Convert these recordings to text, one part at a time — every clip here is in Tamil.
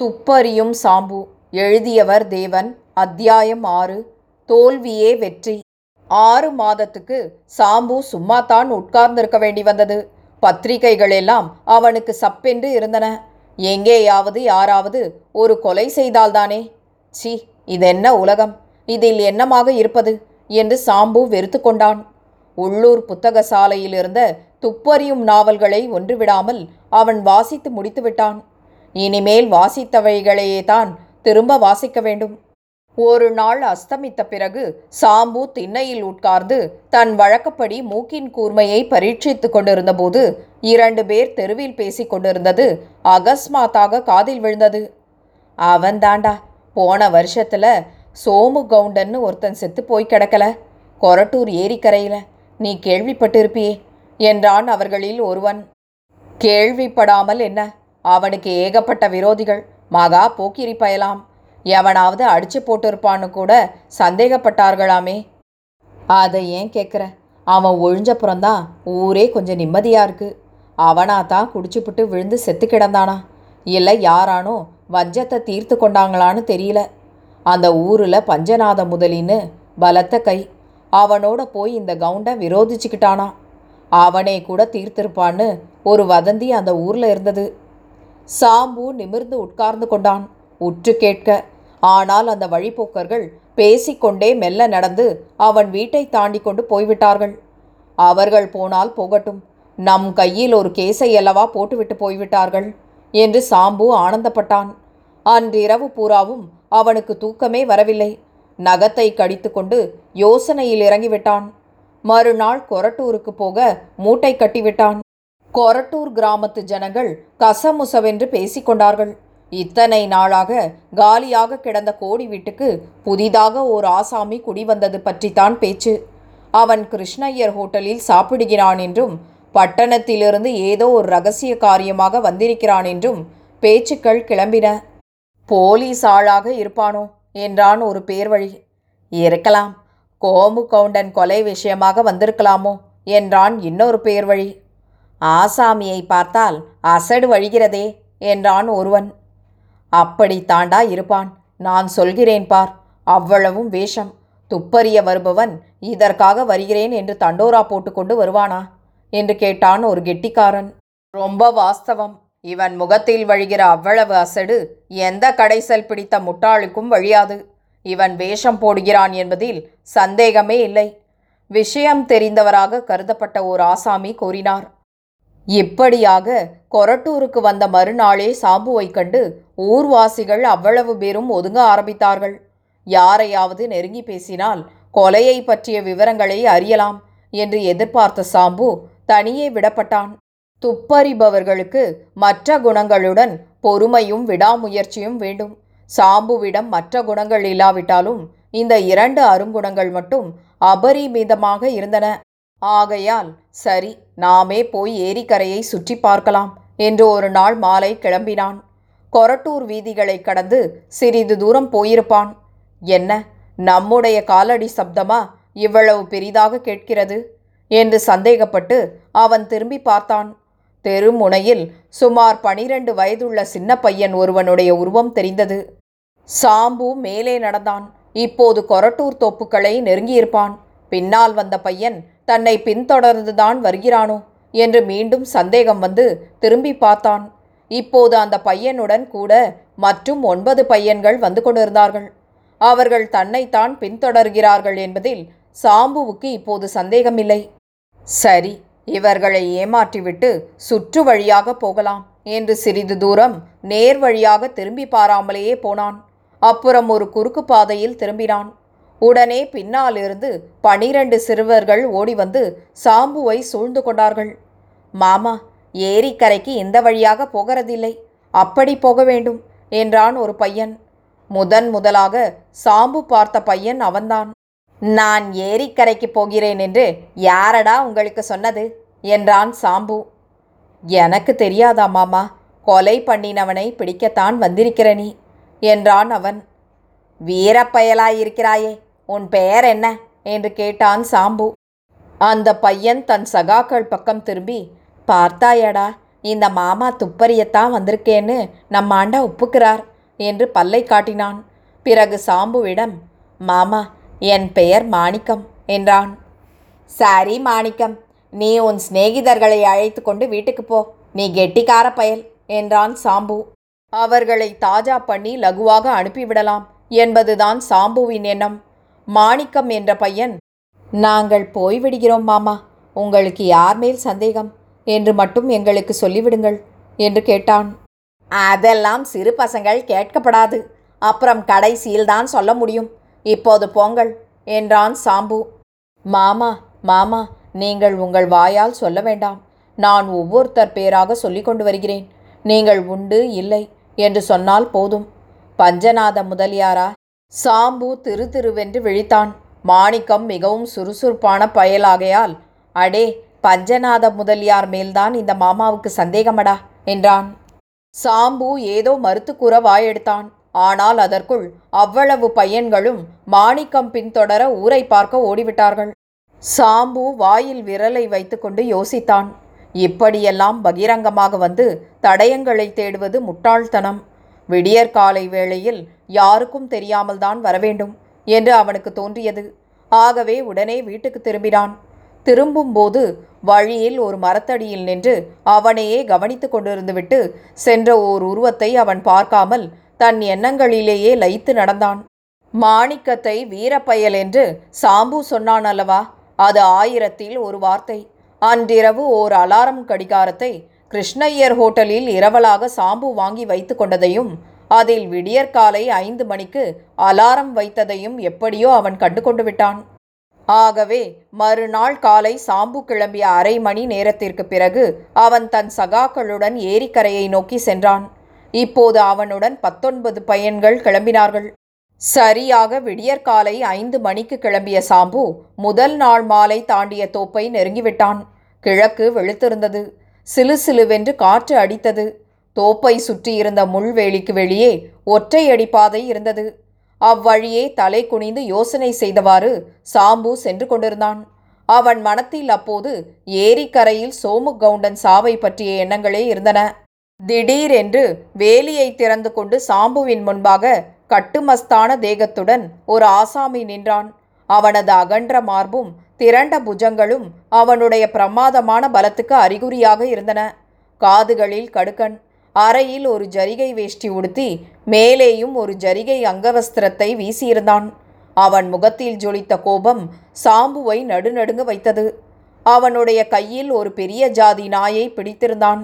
துப்பறியும் சாம்பு. எழுதியவர் தேவன். அத்தியாயம் ஆறு. தோல்வியே வெற்றி. ஆறு மாதத்துக்கு சாம்பு சும்மாத்தான் உட்கார்ந்திருக்க வேண்டி வந்தது. பத்திரிகைகள் எல்லாம் அவனுக்கு சப்பென்று இருந்தன. எங்கேயாவது யாராவது ஒரு கொலை செய்தால்தானே? சி இதென்ன உலகம்? இதில் என்னமாக இருப்பது? என்று சாம்பு வெறுத்து கொண்டான். உள்ளூர் புத்தக சாலையில் இருந்த துப்பறியும் நாவல்களை ஒன்றுவிடாமல் அவன் வாசித்து முடித்து விட்டான் இனிமேல் வாசித்தவைகளையே தான் திரும்ப வாசிக்க வேண்டும். ஒரு நாள் அஸ்தமித்த பிறகு சாம்பு திண்ணையில் உட்கார்ந்து தன் வழக்கப்படி மூக்கின் கூர்மையை பரீட்சித்து கொண்டிருந்தபோது இரண்டு பேர் தெருவில் பேசிக் கொண்டிருந்தது அகஸ்மாத்தாக காதில் விழுந்தது. அவன் தாண்டா போன வருஷத்துல சோமு கவுண்டன்னு ஒருத்தன் செத்து போய் கிடக்கல கொரட்டூர் ஏரிக்கரையில். நீ கேள்விப்பட்டிருப்பியே என்றான் அவர்களில் ஒருவன். கேள்விப்படாமல் என்ன? அவனுக்கு ஏகப்பட்ட விரோதிகள். மகா போக்கிரி பயலாம். எவனாவது அடிச்சு போட்டிருப்பான்னு கூட சந்தேகப்பட்டார்களாமே. அதை ஏன் கேட்குற அவன் ஒழிஞ்சப்புறம்தான் ஊரே கொஞ்சம் நிம்மதியாக இருக்கு. அவனா தான் குடிச்சுப்புட்டு விழுந்து செத்து கிடந்தானா? இல்லை யாரானோ வஞ்சத்தை தீர்த்து கொண்டாங்களான்னு தெரியல. அந்த ஊரில் பஞ்சநாத முதலின்னு பலத்த கை. அவனோட போய் இந்த கவுண்டை விரோதிச்சுக்கிட்டானா? அவனே கூட தீர்த்திருப்பான்னு ஒரு வதந்தி அந்த ஊரில் இருந்தது. சாம்பு நிமிர்ந்து உட்கார்ந்து கொண்டான். உற்று கேட்க ஆனால் அந்த வழிப்போக்கர்கள் பேசிக்கொண்டே மெல்ல நடந்து அவன் வீட்டை தாண்டி கொண்டு போய்விட்டார்கள். அவர்கள் போனால் போகட்டும். நம் கையில் ஒரு கேஸை அல்லவா போட்டுவிட்டு போய்விட்டார்கள் என்று சாம்பு ஆனந்தப்பட்டான். அன்றிரவு பூராவும் அவனுக்கு தூக்கமே வரவில்லை. நகத்தை கடித்துக்கொண்டு யோசனையில் இறங்கிவிட்டான். மறுநாள் கொரட்டூருக்கு போக மூட்டை கட்டிவிட்டான். கொரட்டூர் கிராமத்து ஜனங்கள் கசமுசவென்று பேசிக்கொண்டார்கள். இத்தனை நாளாக காலியாக கிடந்த கோடி வீட்டுக்கு புதிதாக ஓர் ஆசாமி குடிவந்தது பற்றித்தான் பேச்சு. அவன் கிருஷ்ணய்யர் ஹோட்டலில் சாப்பிடுகிறான் என்றும் பட்டணத்திலிருந்து ஏதோ ஒரு ரகசிய காரியமாக வந்திருக்கிறான் என்றும் பேச்சுக்கள் கிளம்பின. போலீஸ் ஆளாக இருப்பானோ? என்றான் ஒரு பேர்வழி. இருக்கலாம். கோமு கவுண்டன் கொலை விஷயமாக வந்திருக்கலாமோ? என்றான் இன்னொரு பேர்வழி. ஆசாமியை பார்த்தால் அசடு வழிகிறதே என்றான் ஒருவன். அப்படி தாண்டா இருப்பான். நான் சொல்கிறேன் பார். அவ்வளவும் வேஷம். துப்பறிய வருபவன் இதற்காக வருகிறேன் என்று தண்டோரா போட்டுக்கொண்டு வருவானா? என்று கேட்டான் ஒரு கெட்டிக்காரன். ரொம்ப வாஸ்தவம். இவன் முகத்தில் வழிகிற அவ்வளவு அசடு எந்த கடைசல் பிடித்த முட்டாளுக்கும் வழியாது. இவன் வேஷம் போடுகிறான் என்பதில் சந்தேகமே இல்லை. விஷயம் தெரிந்தவராக கருதப்பட்ட ஓர் ஆசாமி கூறினார். இப்படியாக கொரட்டூருக்கு வந்த மறுநாளே சாம்புவை கண்டு ஊர்வாசிகள் அவ்வளவு பேரும் ஒதுங்க ஆரம்பித்தார்கள். யாரையாவது நெருங்கி பேசினால் கொலையை பற்றிய விவரங்களை அறியலாம் என்று எதிர்பார்த்த சாம்பு தனியே விடப்பட்டான். துப்பறிபவர்களுக்கு மற்ற குணங்களுடன் பொறுமையும் விடாமுயற்சியும் வேண்டும். சாம்புவிடம் மற்ற குணங்கள் இல்லாவிட்டாலும் இந்த இரண்டு அருங்குணங்கள் மட்டும் அபரிமிதமாக இருந்தன. ஆகையால் சரி நாமே போய் ஏரிக்கரையை சுற்றி பார்க்கலாம் என்று ஒரு நாள் மாலை கிளம்பினான். கொரட்டூர் வீதிகளை கடந்து சிறிது தூரம் போயிருப்பான். என்ன நம்முடைய காலடி சப்தமா? இவ்வளவு பெரிதாக கேட்கிறது? என்று சந்தேகப்பட்டு அவன் திரும்பி பார்த்தான். தெருமுனையில் சுமார் பனிரெண்டு வயதுள்ள சின்ன பையன் ஒருவனுடைய உருவம் தெரிந்தது. சாம்பு மேலே நடந்தான். இப்போது கொரட்டூர் தோப்புக்களை நெருங்கியிருப்பான். பின்னால் வந்த பையன் தன்னை பின்தொடர்ந்துதான் வருகிறானோ? என்று மீண்டும் சந்தேகம் வந்து திரும்பி பார்த்தான். இப்போது அந்த பையனுடன் கூட மற்றும் ஒன்பது பையன்கள் வந்து கொண்டிருந்தார்கள். அவர்கள் தன்னைத்தான் பின்தொடர்கிறார்கள் என்பதில் சாம்புவுக்கு இப்போது சந்தேகமில்லை. சரி இவர்களை ஏமாற்றிவிட்டு சுற்று வழியாக போகலாம் என்று சிறிது தூரம் நேர் வழியாக திரும்பி பாராமலேயே போனான். அப்புறம் ஒரு குறுக்கு பாதையில் திரும்பினான். உடனே பின்னாலிருந்து பனிரெண்டு சிறுவர்கள் ஓடி வந்து சாம்புவை சூழ்ந்து கொண்டார்கள். மாமா ஏரிக்கரைக்கு இந்த வழியாக போகிறதில்லை. அப்படி போக வேண்டும் என்றான் ஒரு பையன். முதன் முதலாக சாம்பு பார்த்த பையன் அவன்தான். நான் ஏரிக்கரைக்கு போகிறேன் என்று யாரடா உங்களுக்கு சொன்னது? என்றான் சாம்பு. எனக்கு தெரியாதா மாமா கொலை பண்ணினவனை பிடிக்கத்தான் வந்திருக்கிற நீ என்றான் அவன். வீரப்பயலாயிருக்கிறாயே உன் பெயர் என்ன? என்று கேட்டான் சாம்பு. அந்த பையன் தன் சகாக்கள் பக்கம் திரும்பி பார்த்தாயடா இந்த மாமா துப்பறியத்தான் வந்திருக்கேன்னு நம்ம ஆண்டா ஒப்புக்கிறார் என்று பல்லை காட்டினான். பிறகு சாம்புவிடம் மாமா என் பெயர் மாணிக்கம் என்றான். சரி மாணிக்கம் நீ உன் சிநேகிதர்களை அழைத்து கொண்டு வீட்டுக்கு போ நீ கெட்டிக்கார பயல் என்றான் சாம்பு. அவர்களை தாஜா பண்ணி லகுவாக அனுப்பிவிடலாம் என்பதுதான் சாம்புவின் எண்ணம். மாணிக்கம் என்ற பையன். நாங்கள் போய்விடுகிறோம் மாமா. உங்களுக்கு யார் மேல் சந்தேகம்? என்று மட்டும் எங்களுக்கு சொல்லிவிடுங்கள் என்று கேட்டான். அதெல்லாம் சிறு பசங்கள் கேட்கப்படாது. அப்புறம் கடைசியில் தான் சொல்ல முடியும். இப்போது போங்கள் என்றான் சாம்பு. மாமா மாமா நீங்கள் உங்கள் வாயால் சொல்ல வேண்டாம். நான் ஒவ்வொருத்தர் பேராக சொல்லிக் கொண்டு வருகிறேன். நீங்கள் உண்டு இல்லை என்று சொன்னால் போதும். பஞ்சநாத முதலியாரா? சாம்பு திரு திருவென்று விழித்தான். மாணிக்கம் மிகவும் சுறுசுறுப்பான பயலாகையால் அடே பஞ்சநாத முதலியார் மேல்தான் இந்த மாமாவுக்கு சந்தேகமடா? என்றான். சாம்பு ஏதோ மறுத்து கூற வாயெடுத்தான். ஆனால் அதற்குள் அவ்வளவு பையன்களும் மாணிக்கம் பின்தொடர ஊரை பார்க்க ஓடிவிட்டார்கள். சாம்பு வாயில் விரலை வைத்துக்கொண்டு யோசித்தான். இப்படியெல்லாம் பகிரங்கமாக வந்து தடயங்களை தேடுவது முட்டாள்தனம். விடியற்காலை வேளையில் யாருக்கும் தெரியாமல் தான் வரவேண்டும் என்று அவனுக்கு தோன்றியது. ஆகவே உடனே வீட்டுக்கு திரும்பினான். திரும்பும்போது வழியில் ஒரு மரத்தடியில் நின்று அவனையே கவனித்து கொண்டிருந்துவிட்டு சென்ற ஓர் உருவத்தை அவன் பார்க்காமல் தன் எண்ணங்களிலேயே லயித்து நடந்தான். மாணிக்கத்தை வீரப்பயல் என்று சாம்பு சொன்னான் அல்லவா அது ஆயிரத்தில் ஒரு வார்த்தை. அன்றிரவு ஓர் அலாரம் கடிகாரத்தை கிருஷ்ணய்யர் ஹோட்டலில் இரவலாக சாம்பு வாங்கி வைத்து கொண்டதையும் அதில் விடியற்காலை ஐந்து மணிக்கு அலாரம் வைத்ததையும் எப்படியோ அவன் கண்டு கொண்டு விட்டான். ஆகவே மறுநாள் காலை சாம்பு கிளம்பிய அரை மணி நேரத்திற்கு பிறகு அவன் தன் சகாக்களுடன் ஏரிக்கரையை நோக்கி சென்றான். இப்போது அவனுடன் பத்தொன்பது பையன்கள் கிளம்பினார்கள். சரியாக விடியற்காலை ஐந்து மணிக்கு கிளம்பிய சாம்பு முதல் நாள் மாலை தாண்டிய தோப்பை நெருங்கிவிட்டான். கிழக்கு வெளுத்திருந்தது. சிலு சிலுவென்று காற்று அடித்தது. தோப்பை சுற்றியிருந்த முள்வேலிக்கு வெளியே ஒற்றையடி பாதை இருந்தது. அவ்வழியே தலை குனிந்து யோசனை செய்தவாறு சாம்பு சென்று கொண்டிருந்தான். அவன் மனத்தில் அப்போது ஏரிக்கரையில் சோமு கவுண்டன் சாவை பற்றிய எண்ணங்களே இருந்தன. திடீரென்று வேலியை திறந்து கொண்டு சாம்புவின் முன்பாக கட்டுமஸ்தான தேகத்துடன் ஒரு ஆசாமி நின்றான். அவனது அகன்ற மார்பும் திரண்ட புஜங்களும் அவனுடைய பிரமாதமான பலத்துக்கு அறிகுறியாக இருந்தன. காதுகளில் கடுக்கன் அறையில் ஒரு ஜரிகை வேஷ்டி உடுத்தி மேலேயும் ஒரு ஜரிகை அங்கவஸ்திரத்தை வீசியிருந்தான். அவன் முகத்தில் ஜொலித்த கோபம் சாம்புவை நடுநடுங்க வைத்தது. அவனுடைய கையில் ஒரு பெரிய ஜாதி நாயை பிடித்திருந்தான்.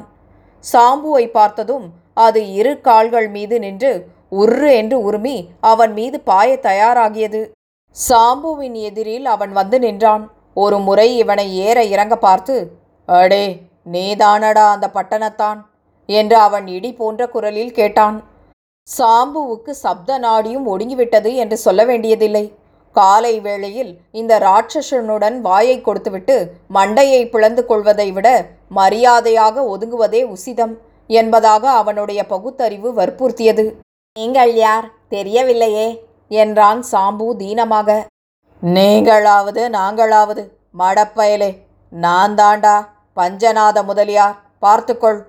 சாம்புவை பார்த்ததும் அது இரு கால்கள் மீது நின்று உர்ரு என்று உருமி அவன் மீது பாய தயாராகியது. சாம்புவின் எதிரில் அவன் வந்து நின்றான். ஒரு முறை இவனை ஏற இறங்க பார்த்து அடே நீதானடா அந்த பட்டணத்தான். என்று அவன் இடி போன்ற குரலில் கேட்டான். சாம்புவுக்கு சப்த நாடியும் ஒடுங்கிவிட்டது என்று சொல்ல வேண்டியதில்லை. காலை வேளையில் இந்த ராட்சசனுடன் வாயை கொடுத்துவிட்டு மண்டையை பிளந்து கொள்வதை விட மரியாதையாக ஒதுங்குவதே உசிதம் என்பதாக அவனுடைய பகுத்தறிவு வற்புறுத்தியது. நீங்கள் யார்? தெரியவில்லையே என்றான் சாம்பு தீனமாக. நீங்களாவது நாங்களாவது மடப்பயலே நான் தாண்டா பஞ்சநாத முதலியார் பார்த்துக்கொள்.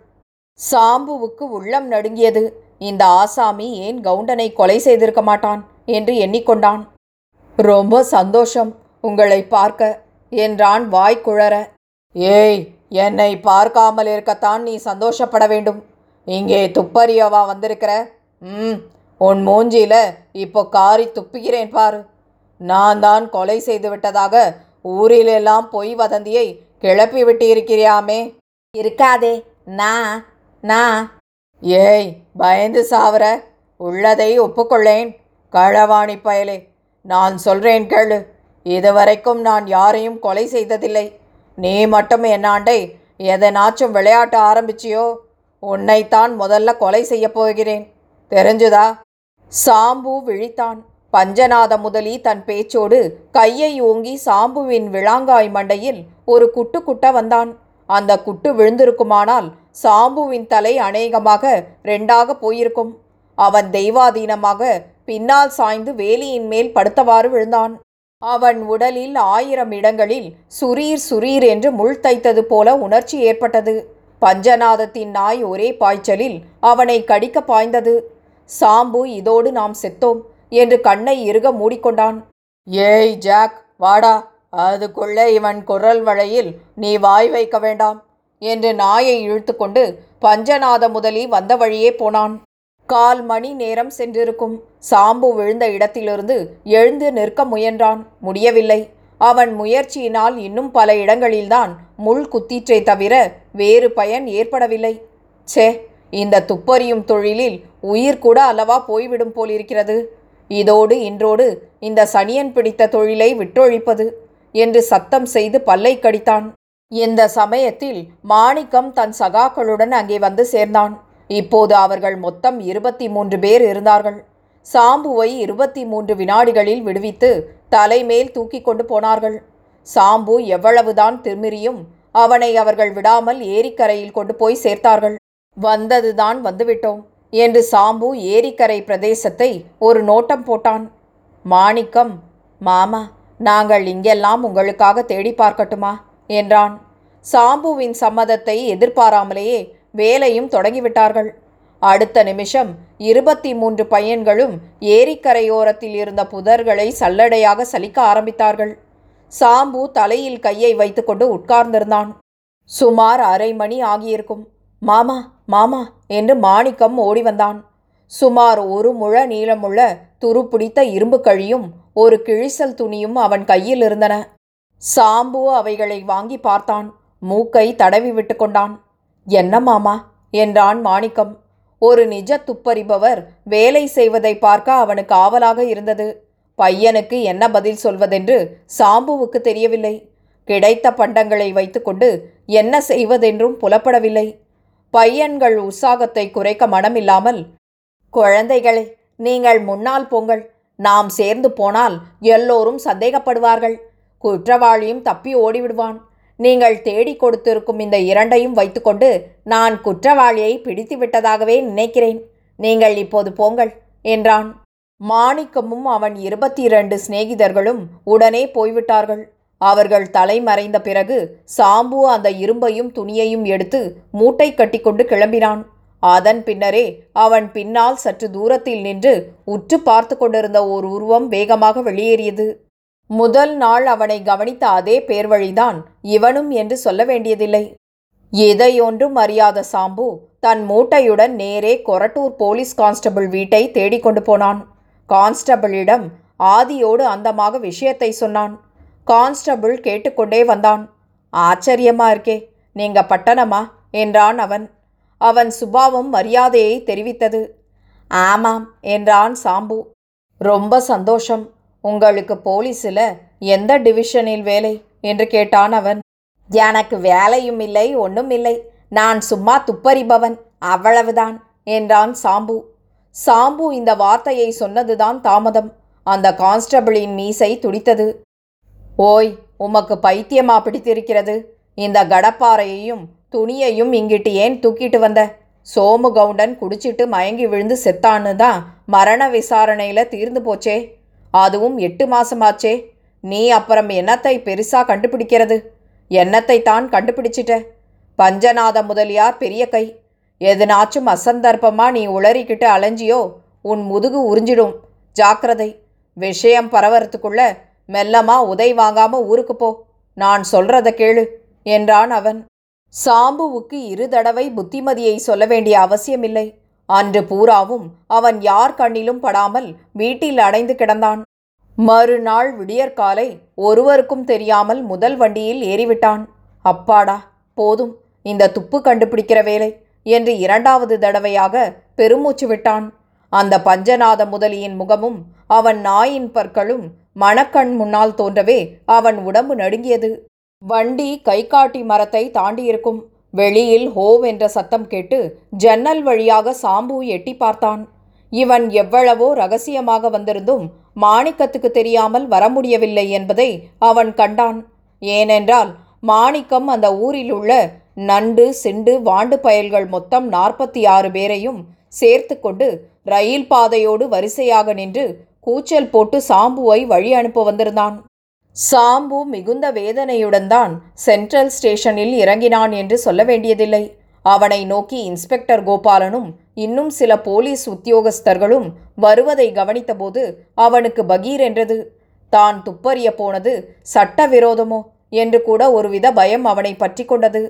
சாம்புவுக்கு உள்ளம் நடுங்கியது. இந்த ஆசாமி ஏன் கவுண்டனை கொலை செய்திருக்க மாட்டான்? என்று எண்ணிக்கொண்டான். ரொம்ப சந்தோஷம். உங்களை பார்க்க. என்றான் வாய் குழற. ஏய் என்னை பார்க்காமல் இருக்கத்தான் நீ சந்தோஷப்பட வேண்டும். இங்கே துப்பறியவா வந்திருக்கிற? ம் உன் மூஞ்சியில இப்போ காரி துப்புகிறேன் பாரு. நான் தான் கொலை செய்து விட்டதாக ஊரிலெல்லாம் பொய் வதந்தியை கிளப்பி விட்டு இருக்கிறியாமே. இருக்காதே. நான் நான் ஏய் பயந்து சாவற. உள்ளதை ஒப்புக்கொள்ளேன். களவாணி பயலே நான் சொல்கிறேன் கேளு. இதுவரைக்கும் நான் யாரையும் கொலை செய்ததில்லை. நீ மட்டும் என்னாண்டை எதனாச்சும் விளையாட்ட ஆரம்பிச்சியோ உன்னைத்தான் முதல்ல கொலை செய்யப் போகிறேன். தெரிஞ்சுதா? சாம்பு விழித்தான். பஞ்சநாத முதலி தன் பேச்சோடு கையை ஓங்கி சாம்புவின் விளாங்காய் மண்டையில் ஒரு குட்டு குட்ட வந்தான். அந்த குட்டு விழுந்திருக்குமானால் சாம்புவின் தலை அநேகமாக ரெண்டாக போயிருக்கும். அவன் தெய்வாதீனமாக பின்னால் சாய்ந்து வேலியின் மேல் படுத்தவாறு விழுந்தான். அவன் உடலில் ஆயிரம் இடங்களில் சுரீர் சுரீர் என்று முள் தைத்தது போல உணர்ச்சி ஏற்பட்டது. பஞ்சநாதத்தின் நாய் ஒரே பாய்ச்சலில் அவனை கடிக்க பாய்ந்தது. சாம்பு இதோடு நாம் செத்தோம் என்று கண்ணை இறுக மூடிக்கொண்டான். ஏய் ஜாக் வாடா. அதுக்குள்ளே இவன் குரல் வழையில் நீ வாய் வைக்க வேண்டாம் என்று நாயை இழுத்துக்கொண்டு பஞ்சநாத முதலி வந்த வழியே போனான். கால் மணி நேரம் சென்றிருக்கும். சாம்பு விழுந்த இடத்திலிருந்து எழுந்து நிற்க முயன்றான். முடியவில்லை. அவன் முயற்சியினால் இன்னும் பல இடங்களில்தான் முள் குத்திற்றே தவிர வேறு பயன் ஏற்படவில்லை. ச்சே இந்த துப்பறியும் தொழிலில் உயிர் கூட அல்லவா போய்விடும் போலிருக்கிறது. இதோடு இன்றோடு இந்த சனியன் பிடித்த தொழிலை விட்டொழிப்பது. என்று சத்தம் செய்து பல்லை கடித்தான். இந்த சமயத்தில் மாணிக்கம் தன் சகாக்களுடன் அங்கே வந்து சேர்ந்தான். இப்போது அவர்கள் மொத்தம் இருபத்தி மூன்று பேர் இருந்தார்கள். சாம்புவை இருபத்தி மூன்று வினாடிகளில் விடுவித்து தலைமேல் தூக்கி கொண்டு போனார்கள். சாம்பு எவ்வளவுதான் திருமிரியும் அவனை அவர்கள் விடாமல் ஏரிக்கரையில் கொண்டு போய் சேர்த்தார்கள். வந்ததுதான் வந்துவிட்டோம் என்று சாம்பு ஏரிக்கரை பிரதேசத்தை ஒரு நோட்டம் போட்டான். மாணிக்கம் மாமா நாங்கள் இங்கெல்லாம் உங்களுக்காக தேடி பார்க்கட்டுமா? என்றான். சாம்புவின் சம்மதத்தை எதிர்பாராமலேயே வேலையும் தொடங்கிவிட்டார்கள். அடுத்த நிமிஷம் இருபத்தி மூன்று பையன்களும் ஏரிக்கரையோரத்தில் இருந்த புதர்களை சல்லடையாக சலிக்க ஆரம்பித்தார்கள். சாம்பு தலையில் கையை வைத்துக்கொண்டு உட்கார்ந்திருந்தான். சுமார் அரை மணி ஆகியிருக்கும். மாமா மாமா என்று மாணிக்கம் ஓடி வந்தான். சுமார் ஒரு முழ நீளமுள்ள துருப்பிடித்த இரும்பு கழியும் ஒரு கிழிசல் துணியும் அவன் கையில் இருந்தன. சாம்பு அவைகளை வாங்கி பார்த்தான். மூக்கை தடவி விட்டு கொண்டான். என்ன மாமா? என்றான் மாணிக்கம். ஒரு நிஜ துப்பறிபவர் வேலை செய்வதை பார்க்க அவனுக்கு ஆவலாக இருந்தது. பையனுக்கு என்ன பதில் சொல்வதென்று சாம்புவுக்கு தெரியவில்லை. கிடைத்த பண்டங்களை வைத்துக்கொண்டு என்ன செய்வதென்றும் புலப்படவில்லை. பையன்கள் உற்சாகத்தை குறைக்க மனமில்லாமல் குழந்தைகளே நீங்கள் முன்னால் போங்கள். நாம் சேர்ந்து போனால் எல்லோரும் சந்தேகப்படுவார்கள். குற்றவாளியும் தப்பி ஓடிவிடுவான். நீங்கள் தேடிக் கொடுத்திருக்கும் இந்த இரண்டையும் வைத்துக்கொண்டு நான் குற்றவாளியை பிடித்து விட்டதாகவே நினைக்கிறேன். நீங்கள் இப்போது போங்கள் என்றான். மாணிக்கமும் அவன் இருபத்தி இரண்டு சிநேகிதர்களும் உடனே போய்விட்டார்கள். அவர்கள் தலைமறைந்த பிறகு சாம்பு அந்த இரும்பையும் துணியையும் எடுத்து மூட்டை கட்டிக்கொண்டு கிளம்பினான். அதன் பின்னரே அவன் பின்னால் சற்று தூரத்தில் நின்று உற்று பார்த்து கொண்டிருந்த ஓர் உருவம் வேகமாக வெளியேறியது. முதல் நாள் அவனை கவனித்த அதே பேர்வழிதான் இவனும் என்று சொல்ல வேண்டியதில்லை. எதையொன்றும் அறியாத சாம்பு தன் மூட்டையுடன் நேரே கொரட்டூர் போலீஸ் கான்ஸ்டபிள் வீட்டை தேடிக்கொண்டு போனான். கான்ஸ்டபிளிடம் ஆதியோடு அந்தமாக விஷயத்தை சொன்னான். கான்ஸ்டபிள் கேட்டுக்கொண்டே வந்தான். ஆச்சரியமா இருக்கே நீங்க பட்டணமா? என்றான் அவன். அவன் சுபாவம் மரியாதையை தெரிவித்தது. ஆமாம் என்றான் சாம்பு. ரொம்ப சந்தோஷம். உங்களுக்கு போலீஸில் எந்த டிவிஷனில் வேலை? என்று கேட்டான் அவன். எனக்கு வேலையும் இல்லை ஒன்றும் இல்லை. நான் சும்மா துப்பறிபவன். அவ்வளவுதான் என்றான் சாம்பு. சாம்பு இந்த வார்த்தையை சொன்னதுதான் தாமதம். அந்த கான்ஸ்டபிளின் மீசை துடித்தது. ஓய் உமக்கு பைத்தியமா பிடித்திருக்கிறது. இந்த கடப்பாறையையும் துணியையும் இங்கிட்டு ஏன் தூக்கிட்டு வந்த? சோமு கவுண்டன் குடிச்சிட்டு மயங்கி விழுந்து செத்தான்னு தான் மரண விசாரணையில் தீர்ந்து போச்சே. அதுவும் எட்டு மாசமாச்சே. நீ அப்புறம் என்னத்தை பெருசா கண்டுபிடிக்கிறது? என்னத்தை தான் கண்டுபிடிச்சிட்ட? பஞ்சநாத முதலியார் பெரிய கை. எதுனாச்சும் அசந்தர்ப்பமாக நீ உளறிக்கிட்டு அலைஞ்சியோ உன் முதுகு உறிஞ்சிடும். ஜாக்கிரதை. விஷயம் பரவறதுக்குள்ள மெல்லமா உதை வாங்காம ஊருக்கு போ. நான் சொல்றத கேளு என்றான் அவன். சாம்புவுக்கு இரு தடவை புத்திமதியை சொல்ல வேண்டிய அவசியமில்லை. அன்று பூராவும் அவன் யார் கண்ணிலும் படாமல் வீட்டில் அடைந்து கிடந்தான். மறுநாள் விடியற்காலை ஒருவருக்கும் தெரியாமல் முதல் வண்டியில் ஏறிவிட்டான். அப்பாடா போதும். இந்த துப்பு கண்டுபிடிக்கிற வேலை என்று இரண்டாவது தடவையாக பெருமூச்சு விட்டான். அந்த பஞ்சநாத முதலியின் முகமும் அவன் நாயின் பற்களும் மணக்கண் முன்னால் தோன்றவே அவன் உடம்பு நடுங்கியது. வண்டி கைகாட்டி மரத்தை தாண்டியிருக்கும். வெளியில் ஹோவ் என்ற சத்தம் கேட்டு ஜன்னல் வழியாக சாம்பு எட்டி பார்த்தான். இவன் எவ்வளவோ ரகசியமாக வந்திருந்தும் மாணிக்கத்துக்கு தெரியாமல் வர முடியவில்லை என்பதை அவன் கண்டான். ஏனென்றால் மாணிக்கம் அந்த ஊரில் உள்ள நண்டு சிண்டு வாண்டு பயல்கள் மொத்தம் நாற்பத்தி ஆறு பேரையும் சேர்த்து கொண்டு ரயில் பாதையோடு வரிசையாக நின்று கூச்சல் போட்டு சாம்புவை வழி அனுப்ப வந்திருந்தான். சாம்பு மிகுந்த வேதனையுடன் தான் சென்ட்ரல் ஸ்டேஷனில் இறங்கினான் என்று சொல்ல வேண்டியதில்லை. அவனை நோக்கி இன்ஸ்பெக்டர் கோபாலனும் இன்னும் சில போலீஸ் உத்தியோகஸ்தர்களும் வருவதை கவனித்தபோது அவனுக்கு பகீர் என்றது. தான் துப்பறிய போனது சட்டவிரோதமோ? என்று கூட ஒருவித பயம் அவனை பற்றி கொண்டது.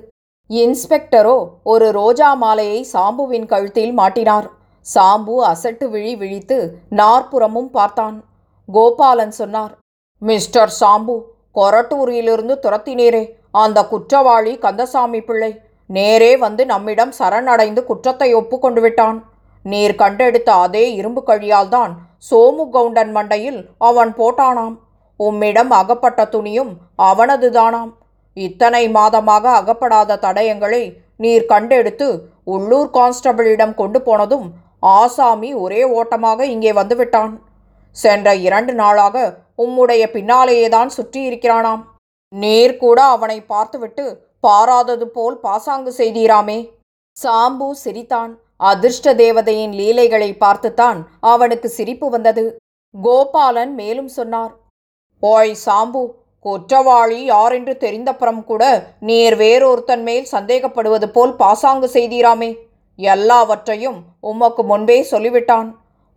இன்ஸ்பெக்டரோ ஒரு ரோஜா மாலையை சாம்புவின் கழுத்தில் மாட்டினார். சாம்பு அசட்டு விழி விழித்து நாற்புறமும் பார்த்தான். கோபாலன் சொன்னார் மிஸ்டர் சாம்பு கொரட்டூரிலிருந்து துரத்தினீரே. அந்த குற்றவாளி கந்தசாமி பிள்ளை. நேரே வந்து நம்மிடம் சரணடைந்து குற்றத்தை ஒப்புக்கொண்டு விட்டான். நீர் கண்டெடுத்த அதே இரும்பு கழியால் தான் சோமு கவுண்டன் மண்டையில் அவன் போட்டானாம். உம்மிடம் அகப்பட்ட துணியும் அவனதுதானாம். இத்தனை மாதமாக அகப்படாத தடயங்களை நீர் கண்டெடுத்து உள்ளூர் கான்ஸ்டபிளிடம் கொண்டு போனதும் ஆசாமி ஒரே ஓட்டமாக இங்கே வந்துவிட்டான் சென்ற இரண்டு நாளாக உம்முடைய பின்னாலேயேதான் சுற்றி இருக்கிறானாம் நீர் கூட அவனை பார்த்துவிட்டு பாராதது போல் பாசாங்கு செய்தீராமே. சாம்பு சிரித்தான். அதிர்ஷ்ட தேவதையின் லீலைகளை பார்த்துத்தான் அவனுக்கு சிரிப்பு வந்தது. கோபாலன் மேலும் சொன்னார் ஓய் சாம்பு குற்றவாளி யாரென்று தெரிந்தப்புறம் கூட நீர் வேறொருத்தன் மேல் சந்தேகப்படுவது போல் பாசாங்கு செய்தீராமே. எல்லாவற்றையும் உமக்கு முன்பே சொல்லிவிட்டான்.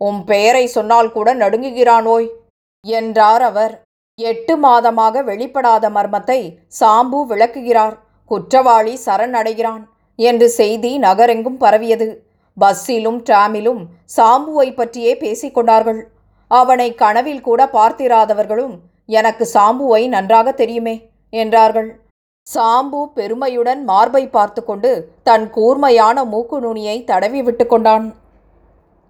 உம் பெயரை சொன்னால் கூட நடுங்குகிறானோய் என்றார் அவர். எட்டு மாதமாக வெளிப்படாத மர்மத்தை சாம்பு விளக்குகிறார். குற்றவாளி சரணடைகிறான் என்று செய்தி நகரெங்கும் பரவியது. பஸ்ஸிலும் டிராமிலும் சாம்புவை பற்றியே பேசிக்கொண்டார்கள் அவனை கனவில் கூட பார்த்திராதவர்களும் எனக்கு சாம்புவை நன்றாக தெரியுமே என்றார்கள். சாம்பு பெருமையுடன் மார்பை பார்த்து கொண்டு தன் கூர்மையான மூக்கு நுனியை தடவி விட்டு கொண்டான்.